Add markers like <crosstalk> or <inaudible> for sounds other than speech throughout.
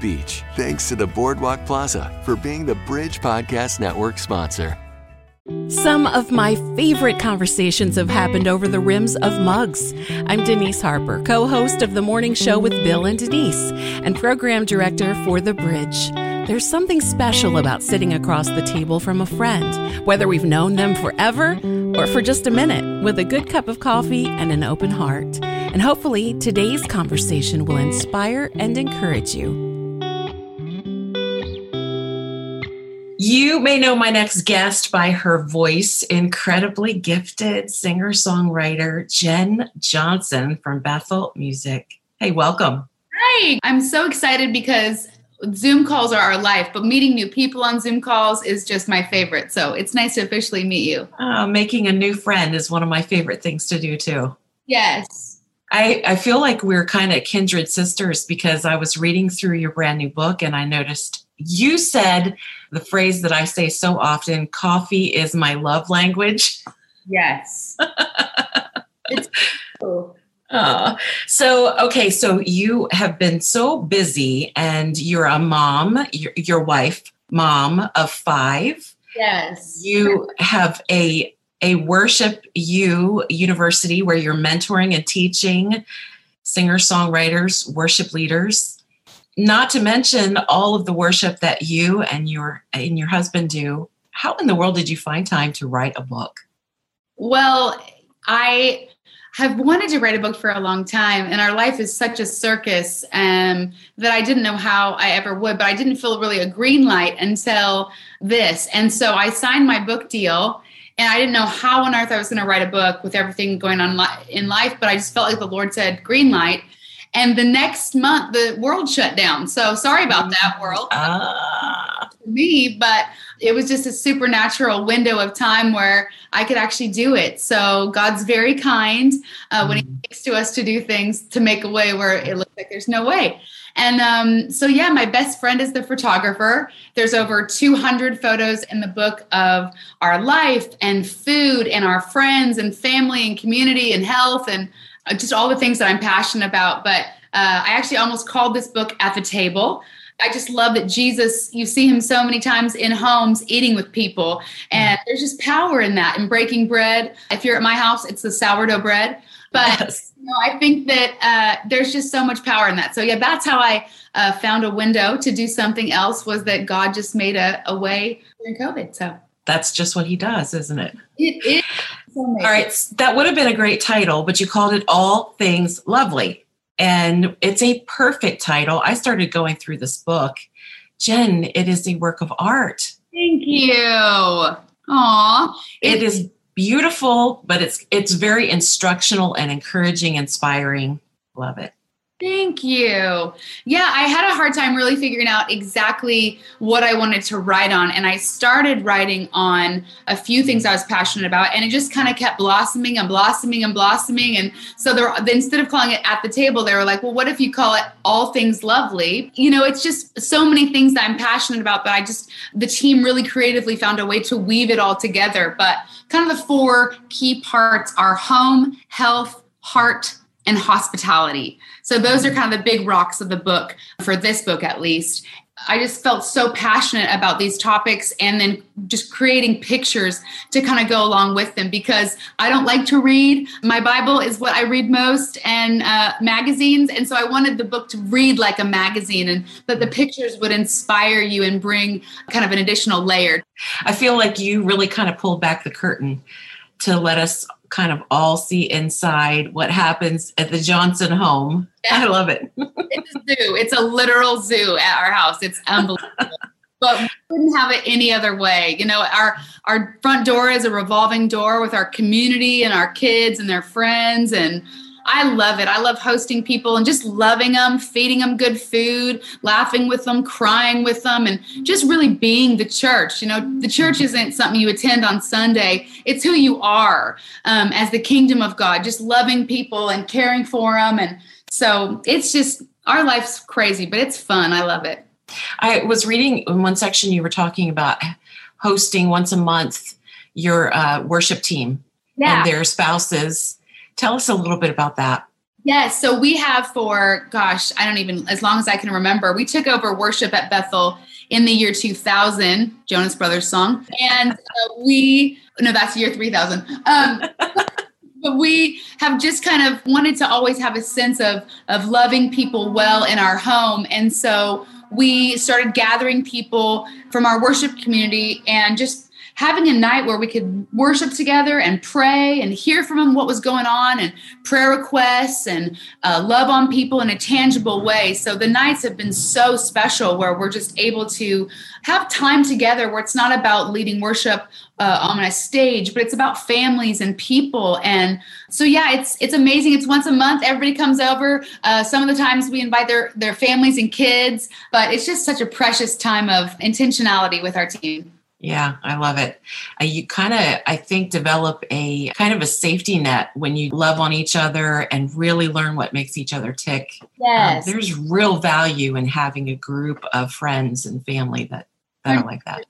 Beach. Thanks to the Boardwalk Plaza for being the Bridge Podcast Network sponsor. Some of my favorite conversations have happened over the rims of mugs. I'm Denise Harper, co host of The Morning Show with Bill and Denise, and program director for The Bridge. There's something special about sitting across the table from a friend, whether we've known them forever or for just a minute, with a good cup of coffee and an open heart. And hopefully, today's conversation will inspire and encourage you. You may know my next guest by her voice, incredibly gifted singer songwriter Jen Johnson from Bethel Music. Hey, welcome. Hi, I'm so excited because Zoom calls are our life, but meeting new people on Zoom calls is just my favorite. So it's nice to officially meet you. Uh, making a new friend is one of my favorite things to do, too. Yes. I, I feel like we're kind of kindred sisters because I was reading through your brand new book and I noticed you said the phrase that I say so often coffee is my love language. Yes. <laughs> it's cool. Uh, so okay, so you have been so busy, and you're a mom, your, your wife, mom of five. Yes. You have a a worship you university where you're mentoring and teaching singer songwriters, worship leaders. Not to mention all of the worship that you and your and your husband do. How in the world did you find time to write a book? Well i have wanted to write a book for a long time and our life is such a circus um, that i didn't know how i ever would but i didn't feel really a green light until this. And so i signed my book deal and i didn't know how on earth i was going to write a book with everything going on in life but i just felt like the lord said green light and the next month the world shut down so sorry about that world uh. for me but it was just a supernatural window of time where i could actually do it so god's very kind uh, when he speaks mm. to us to do things to make a way where it looks like there's no way and um, so, yeah, my best friend is the photographer. There's over 200 photos in the book of our life and food and our friends and family and community and health and just all the things that I'm passionate about. But uh, I actually almost called this book At the Table. I just love that Jesus, you see him so many times in homes eating with people. And there's just power in that, in breaking bread. If you're at my house, it's the sourdough bread. But yes. you know, I think that uh, there's just so much power in that. So, yeah, that's how I uh, found a window to do something else was that God just made a, a way during COVID. So that's just what he does, isn't it? It is. All right, that would have been a great title, but you called it All Things Lovely. And it's a perfect title. I started going through this book. Jen, it is a work of art. Thank you. Aw. It is beautiful, but it's it's very instructional and encouraging, inspiring. Love it. Thank you. Yeah, I had a hard time really figuring out exactly what I wanted to write on. And I started writing on a few things I was passionate about, and it just kind of kept blossoming and blossoming and blossoming. And so there, instead of calling it at the table, they were like, well, what if you call it all things lovely? You know, it's just so many things that I'm passionate about, but I just, the team really creatively found a way to weave it all together. But kind of the four key parts are home, health, heart, and hospitality. So those are kind of the big rocks of the book for this book at least. I just felt so passionate about these topics and then just creating pictures to kind of go along with them because I don't like to read. My Bible is what I read most and uh, magazines. And so I wanted the book to read like a magazine and that the pictures would inspire you and bring kind of an additional layer. I feel like you really kind of pulled back the curtain to let us kind of all see inside what happens at the Johnson home. Yeah. I love it. <laughs> it's a zoo. It's a literal zoo at our house. It's unbelievable. <laughs> but we couldn't have it any other way. You know, our our front door is a revolving door with our community and our kids and their friends and I love it. I love hosting people and just loving them, feeding them good food, laughing with them, crying with them, and just really being the church. You know, the church isn't something you attend on Sunday, it's who you are um, as the kingdom of God, just loving people and caring for them. And so it's just, our life's crazy, but it's fun. I love it. I was reading in one section you were talking about hosting once a month your uh, worship team yeah. and their spouses. Tell us a little bit about that. Yes. So we have for, gosh, I don't even, as long as I can remember, we took over worship at Bethel in the year 2000, Jonas Brothers song. And uh, we, no, that's year 3000. Um, <laughs> but we have just kind of wanted to always have a sense of, of loving people well in our home. And so we started gathering people from our worship community and just having a night where we could worship together and pray and hear from him what was going on and prayer requests and uh, love on people in a tangible way. So the nights have been so special where we're just able to have time together where it's not about leading worship uh, on a stage, but it's about families and people. And so, yeah, it's it's amazing. It's once a month. Everybody comes over. Uh, some of the times we invite their their families and kids, but it's just such a precious time of intentionality with our team. Yeah, I love it. You kind of, I think, develop a kind of a safety net when you love on each other and really learn what makes each other tick. Um, yes. Um, there's real value in having a group of friends and family that that are like that.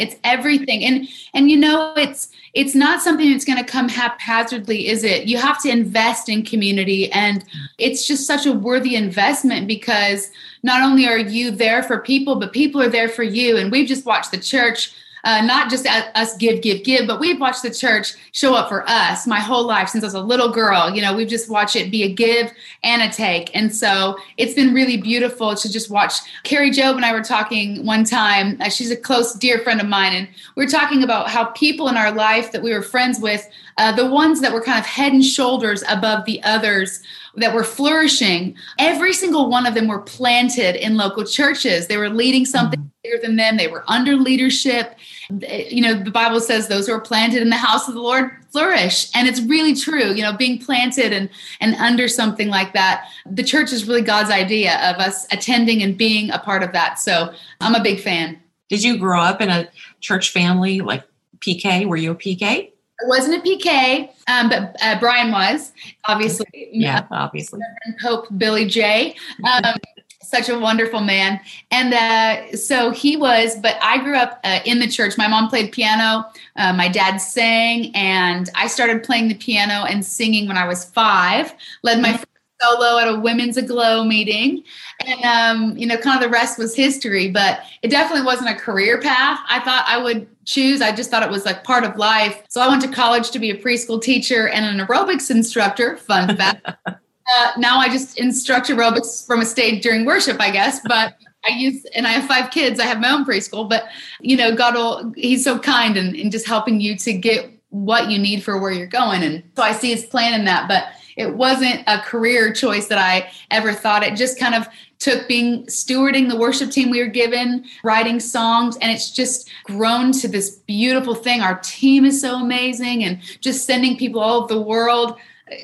It's everything. And and you know, it's it's not something that's going to come haphazardly, is it? You have to invest in community and it's just such a worthy investment because not only are you there for people, but people are there for you. And we've just watched the church uh, not just us give, give, give, but we've watched the church show up for us my whole life since I was a little girl. You know, we've just watched it be a give and a take. And so it's been really beautiful to just watch. Kari Jobe and I were talking one time. Uh, she's a close, dear friend of mine. And we are talking about how people in our life that we were friends with, uh, the ones that were kind of head and shoulders above the others, that were flourishing, every single one of them were planted in local churches. They were leading something mm-hmm. bigger than them. They were under leadership. You know, the Bible says those who are planted in the house of the Lord flourish. And it's really true, you know, being planted and and under something like that. The church is really God's idea of us attending and being a part of that. So I'm a big fan. Did you grow up in a church family like PK? Were you a PK? I wasn't a PK, um, but uh, Brian was obviously. Yeah, obviously. Pope Billy J. Um, such a wonderful man, and uh, so he was. But I grew up uh, in the church. My mom played piano. Uh, my dad sang, and I started playing the piano and singing when I was five. Led my solo at a women's aglow meeting and um, you know kind of the rest was history but it definitely wasn't a career path i thought i would choose i just thought it was like part of life so i went to college to be a preschool teacher and an aerobics instructor fun fact <laughs> uh, now i just instruct aerobics from a stage during worship i guess but I use, and I have five kids. I have my own preschool, but you know, God will, He's so kind and, and just helping you to get what you need for where you're going. And so I see His plan in that. But it wasn't a career choice that I ever thought. It just kind of took being stewarding the worship team we were given, writing songs, and it's just grown to this beautiful thing. Our team is so amazing and just sending people all over the world.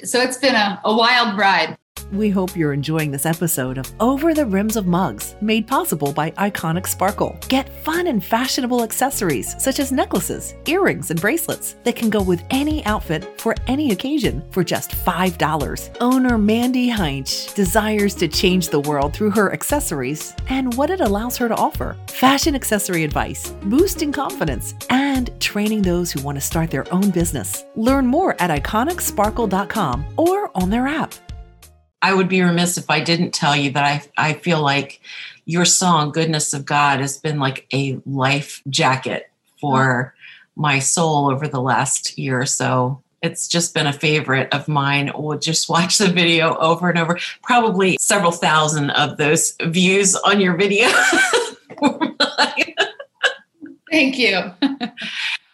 So it's been a, a wild ride. We hope you're enjoying this episode of Over the Rims of Mugs, made possible by Iconic Sparkle. Get fun and fashionable accessories such as necklaces, earrings, and bracelets that can go with any outfit for any occasion for just $5. Owner Mandy Heinch desires to change the world through her accessories and what it allows her to offer fashion accessory advice, boosting confidence, and training those who want to start their own business. Learn more at iconicsparkle.com or on their app. I would be remiss if I didn't tell you that I, I feel like your song, Goodness of God, has been like a life jacket for my soul over the last year or so. It's just been a favorite of mine. We'll just watch the video over and over. Probably several thousand of those views on your video. <laughs> Thank you.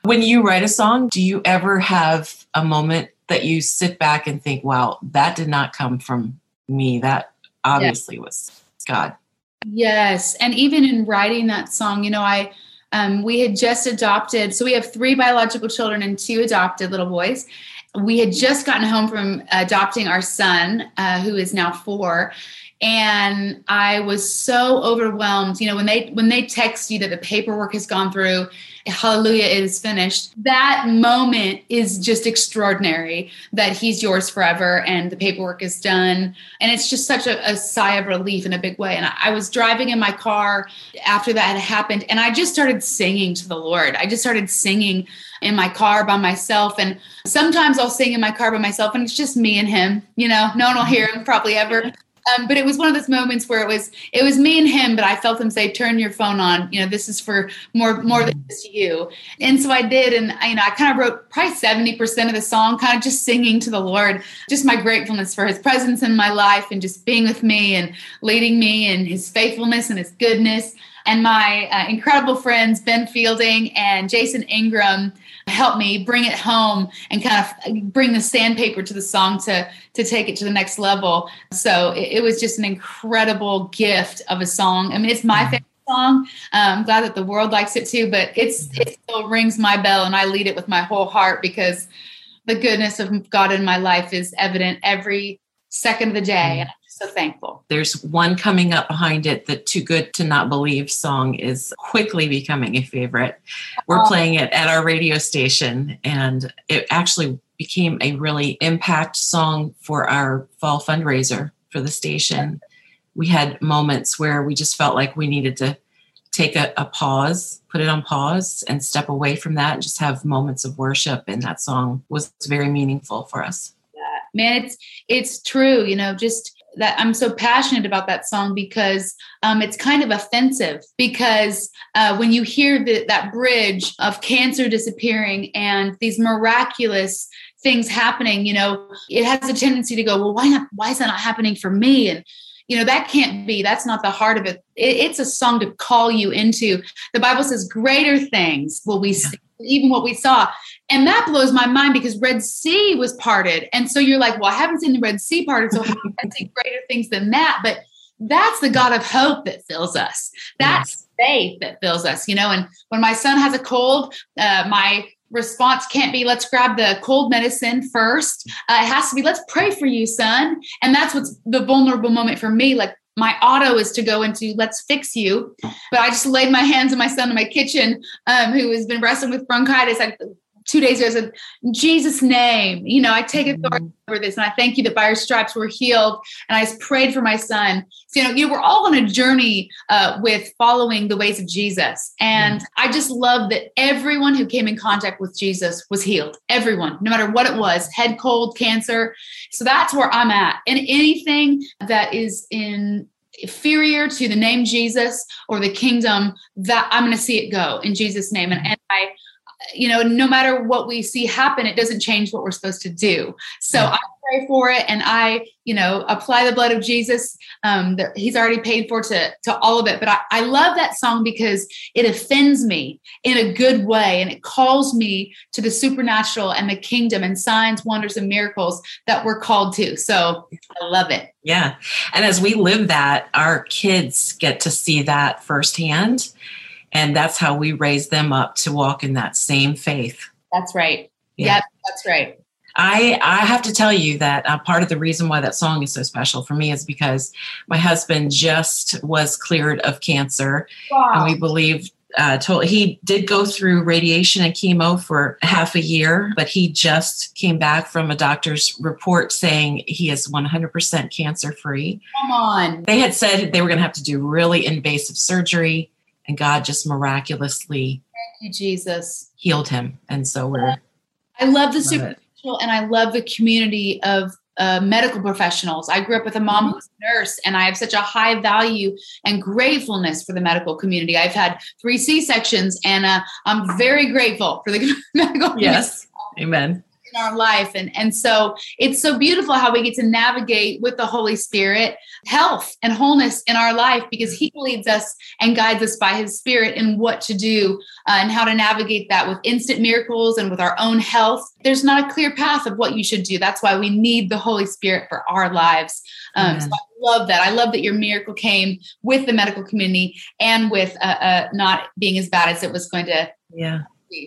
when you write a song, do you ever have a moment that you sit back and think, wow, that did not come from me. That obviously yeah. was God. Yes. And even in writing that song, you know, I, um, we had just adopted, so we have three biological children and two adopted little boys. we had just gotten home from adopting our son, uh, who is now four, and I was so overwhelmed. You know, when they when they text you that the paperwork has gone through, hallelujah, it is finished. That moment is just extraordinary. That he's yours forever, and the paperwork is done, and it's just such a, a sigh of relief in a big way. And I, I was driving in my car after that had happened, and I just started singing to the Lord. I just started singing in my car by myself. And sometimes I'll sing in my car by myself and it's just me and him. You know, no one will hear him probably ever. Um, but it was one of those moments where it was it was me and him, but I felt him say, "Turn your phone on. You know, this is for more more than just you." And so I did, and I, you know, I kind of wrote probably seventy percent of the song, kind of just singing to the Lord, just my gratefulness for His presence in my life and just being with me and leading me and His faithfulness and His goodness. And my uh, incredible friends Ben Fielding and Jason Ingram help me bring it home and kind of bring the sandpaper to the song to to take it to the next level. So it, it was just an incredible gift of a song. I mean, it's my mm-hmm. favorite song. I'm glad that the world likes it too, but it's mm-hmm. it still rings my bell, and I lead it with my whole heart because the goodness of God in my life is evident every second of the day. Mm-hmm. And so thankful. There's one coming up behind it. The Too Good to Not Believe song is quickly becoming a favorite. We're oh. playing it at our radio station, and it actually became a really impact song for our fall fundraiser for the station. We had moments where we just felt like we needed to take a, a, pause, put it on pause, and step away from that and just have moments of worship. And that song was very meaningful for us. Yeah. Man, it's it's true. You know, just that I'm so passionate about that song because um, it's kind of offensive. Because uh, when you hear the, that bridge of cancer disappearing and these miraculous things happening, you know, it has a tendency to go, well, why not? Why is that not happening for me? And you know that can't be that's not the heart of it. it it's a song to call you into the bible says greater things will we see even what we saw and that blows my mind because Red Sea was parted. And so you're like, well, I haven't seen the Red Sea parted, so I see greater things than that. But that's the God of hope that fills us. That's faith that fills us, you know. And when my son has a cold, uh, my response can't be let's grab the cold medicine first. Uh, it has to be let's pray for you, son. And that's what's the vulnerable moment for me. Like my auto is to go into let's fix you but i just laid my hands on my son in my kitchen um, who has been wrestling with bronchitis. I two days ago, I said, in Jesus' name, you know, I take authority mm-hmm. over this. And I thank you that by your stripes we're healed. And I just prayed for my son. So, you know, you know, we're all on a journey uh, with following the ways of Jesus. And mm-hmm. I just love that everyone who came in contact with Jesus was healed. Everyone, no matter what it was, head cold, cancer. So that's where I'm at. And anything that is in inferior to the name Jesus or the kingdom, that I'm going to see it go in Jesus' name. And, and I you know, no matter what we see happen, it doesn't change what we're supposed to do. So yeah. I pray for it and I, you know, apply the blood of Jesus. Um, that he's already paid for to, to all of it. But I, I love that song because it offends me in a good way and it calls me to the supernatural and the kingdom and signs, wonders, and miracles that we're called to. So I love it. Yeah. And as we live that, our kids get to see that firsthand and that's how we raise them up to walk in that same faith that's right yeah yep, that's right I, I have to tell you that uh, part of the reason why that song is so special for me is because my husband just was cleared of cancer, wow. and we believe uh, told he did go through radiation and chemo for half a year, but he just came back from a doctor's report saying he is 100% cancer free. Come on. They had said they were going to have to do really invasive surgery and God just miraculously Thank you, Jesus. healed him. And so we're I love the love supernatural and I love the community of uh, medical professionals. I grew up with a mom mm-hmm. who's a nurse, and I have such a high value and gratefulness for the medical community. I've had three C sections, and uh, I'm very grateful for the <laughs> medical. Yes, community. amen in our life. And, and so it's so beautiful how we get to navigate with the Holy Spirit health and wholeness in our life because He leads us and guides us by His Spirit in what to do uh, and how to navigate that with instant miracles and with our own health. There's not a clear path of what you should do. That's why we need the Holy Spirit for our lives. Um, so I love that. I love that your miracle came with the medical community and with uh, uh, not being as bad as it was going to yeah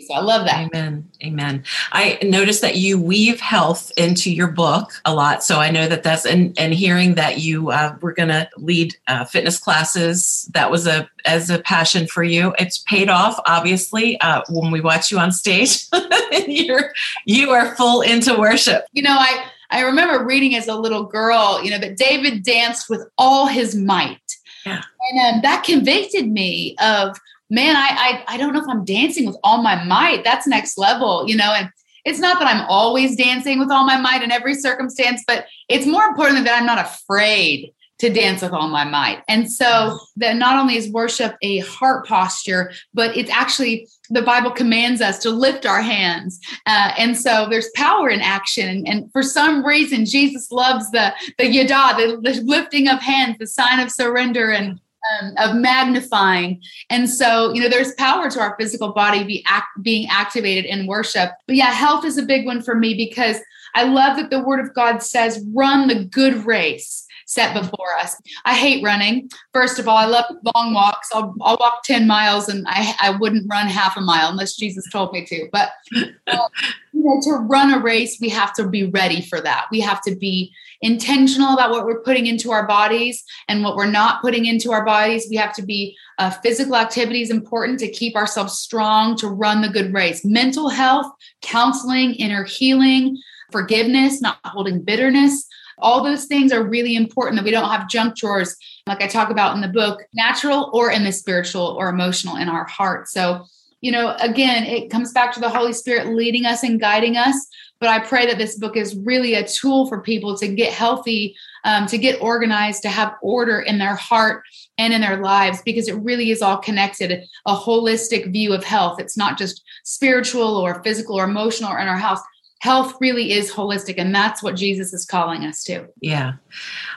So I love that. Amen. Amen. I noticed that you weave health into your book a lot. So I know that that's, and, and hearing that you uh, were going to lead uh, fitness classes, that was a, as a passion for you. It's paid off, obviously, uh, when we watch you on stage. <laughs> you're, you are full into worship. You know, I, I remember reading as a little girl, you know, that David danced with all his might. Yeah. And um, that convicted me of, man, I, I I don't know if I'm dancing with all my might. That's next level, you know. And it's not that I'm always dancing with all my might in every circumstance, but it's more important that I'm not afraid to dance with all my might. And so that not only is worship a heart posture, but it's actually the Bible commands us to lift our hands. Uh, and so there's power in action. And for some reason, Jesus loves the the yada, the, the lifting of hands, the sign of surrender and um, of magnifying. And so, you know, there's power to our physical body be act, being activated in worship. But yeah, health is a big one for me because I love that the word of God says, run the good race set before us. I hate running. First of all, I love long walks. I'll, I'll walk 10 miles and I, I wouldn't run half a mile unless Jesus told me to. But uh, <laughs> you know, to run a race, we have to be ready for that. We have to be intentional about what we're putting into our bodies and what we're not putting into our bodies. We have to be uh, physical activity is important to keep ourselves strong to run the good race. Mental health, counseling, inner healing, forgiveness, not holding bitterness. All those things are really important that we don't have junk drawers, like I talk about in the book, natural or in the spiritual or emotional in our heart. So, you know, again, it comes back to the Holy Spirit leading us and guiding us. But I pray that this book is really a tool for people to get healthy, um, to get organized, to have order in their heart and in their lives, because it really is all connected a holistic view of health. It's not just spiritual or physical or emotional or in our house health really is holistic and that's what jesus is calling us to. Yeah.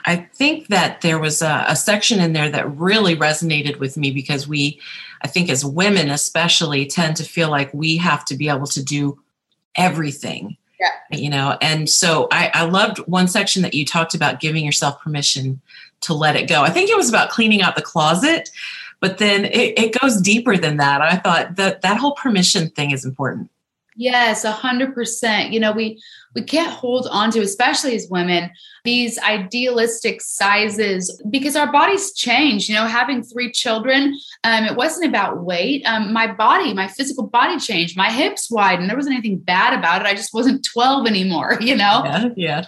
I think that there was a, a, section in there that really resonated with me because we i think as women especially tend to feel like we have to be able to do everything yeah. you know? And so I, I loved one section that you talked about giving yourself permission to let it go. I think it was about cleaning out the closet but then it, it goes deeper than that. I thought that that whole permission thing is important Yes, a hundred percent. You know, we we can't hold on to, especially as women, these idealistic sizes because our bodies change. You know, having three children, um, it wasn't about weight. Um, my body, my physical body changed. My hips widened. There wasn't anything bad about it. I just wasn't twelve anymore. <laughs> You know. Yeah. Yeah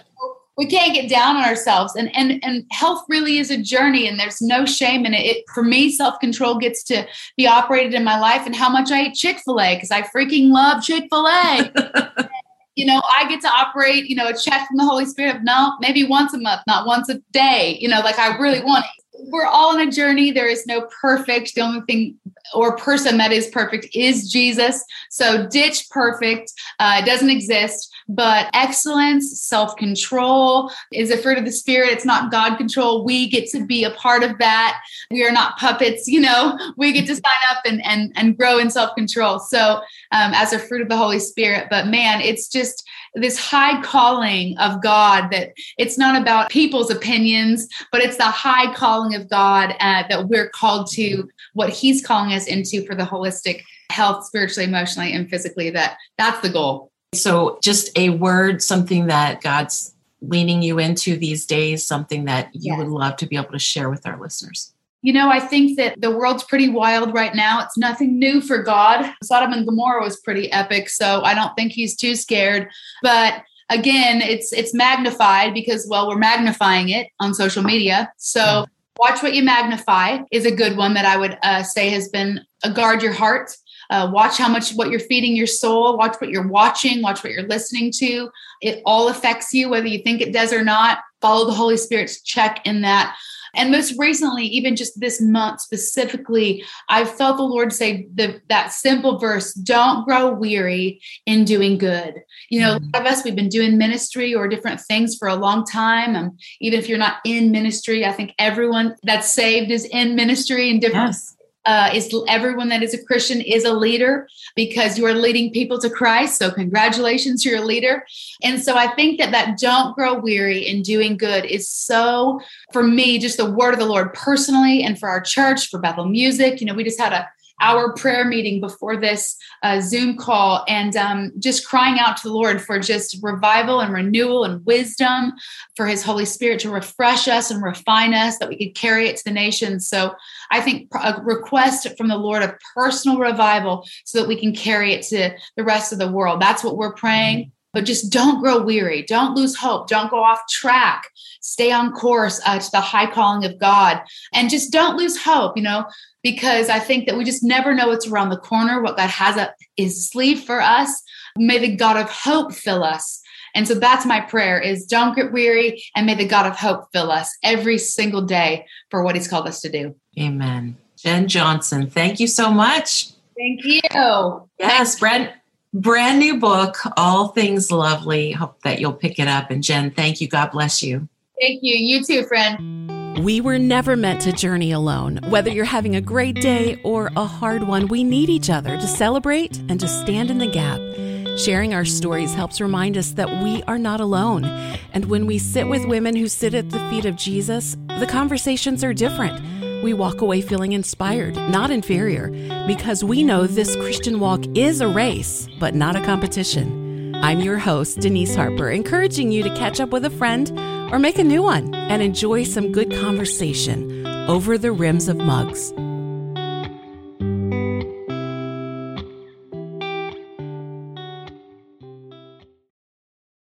we can't get down on ourselves. And and and health really is a journey and there's no shame in it, it for me self-control gets to be operated in my life and how much i eat chick-fil-a because i freaking love chick-fil-a. <laughs> You know i get to operate you know a check from the holy spirit of no maybe once a month not once a day. You know like i really want it. We're all on a journey there is no perfect the only thing or person that is perfect is jesus so ditch perfect uh, it doesn't exist but excellence, self control is a fruit of the spirit. It's not God control. We get to be a part of that. We are not puppets, you know, we get to sign up and, and, and grow in self control. So, um, as a fruit of the Holy Spirit, but man, it's just this high calling of God that it's not about people's opinions, but it's the high calling of God uh, that we're called to what He's calling us into for the holistic health, spiritually, emotionally, and physically. That that's the goal. So, just a word, something that God's leaning you into these days, something that you yes. would love to be able to share with our listeners. You know, I think that the world's pretty wild right now. It's nothing new for God. Sodom and Gomorrah was pretty epic, so I don't think he's too scared. But again, it's it's magnified because well, we're magnifying it on social media. So watch what you magnify is a good one that I would uh, say has been a guard your heart uh, watch how much what you're feeding your soul. Watch what you're watching. Watch what you're listening to. It all affects you, whether you think it does or not. Follow the Holy Spirit's check in that. And most recently, even just this month specifically, I felt the Lord say the, that simple verse don't grow weary in doing good. You know, mm-hmm. a lot of us, we've been doing ministry or different things for a long time. Um, even if you're not in ministry, I think everyone that's saved is in ministry in different yes uh, is everyone that is a Christian is a leader because you are leading people to Christ. So congratulations, you're a leader. And so I think that that don't grow weary in doing good is so for me just the word of the Lord personally and for our church for Bethel Music. You know, we just had a our prayer meeting before this uh, Zoom call and um, just crying out to the Lord for just revival and renewal and wisdom, for His Holy Spirit to refresh us and refine us, that we could carry it to the nations. So I think a request from the Lord of personal revival so that we can carry it to the rest of the world. That's what we're praying. But just don't grow weary. Don't lose hope. Don't go off track. Stay on course uh, to the high calling of God. And just don't lose hope. You know, because I think that we just never know what's around the corner, what God has up his sleeve for us. May the God of hope fill us. And so that's my prayer is don't get weary and may the God of hope fill us every single day for what he's called us to do. Amen. Jen Johnson, thank you so much. Thank you. Yes, brand brand new book, All Things Lovely. Hope that you'll pick it up. And Jen, thank you. God bless you. Thank you. You too, friend. We were never meant to journey alone. Whether you're having a great day or a hard one, we need each other to celebrate and to stand in the gap. Sharing our stories helps remind us that we are not alone. And when we sit with women who sit at the feet of Jesus, the conversations are different. We walk away feeling inspired, not inferior, because we know this Christian walk is a race, but not a competition. I'm your host, Denise Harper, encouraging you to catch up with a friend or make a new one and enjoy some good conversation over the rims of mugs.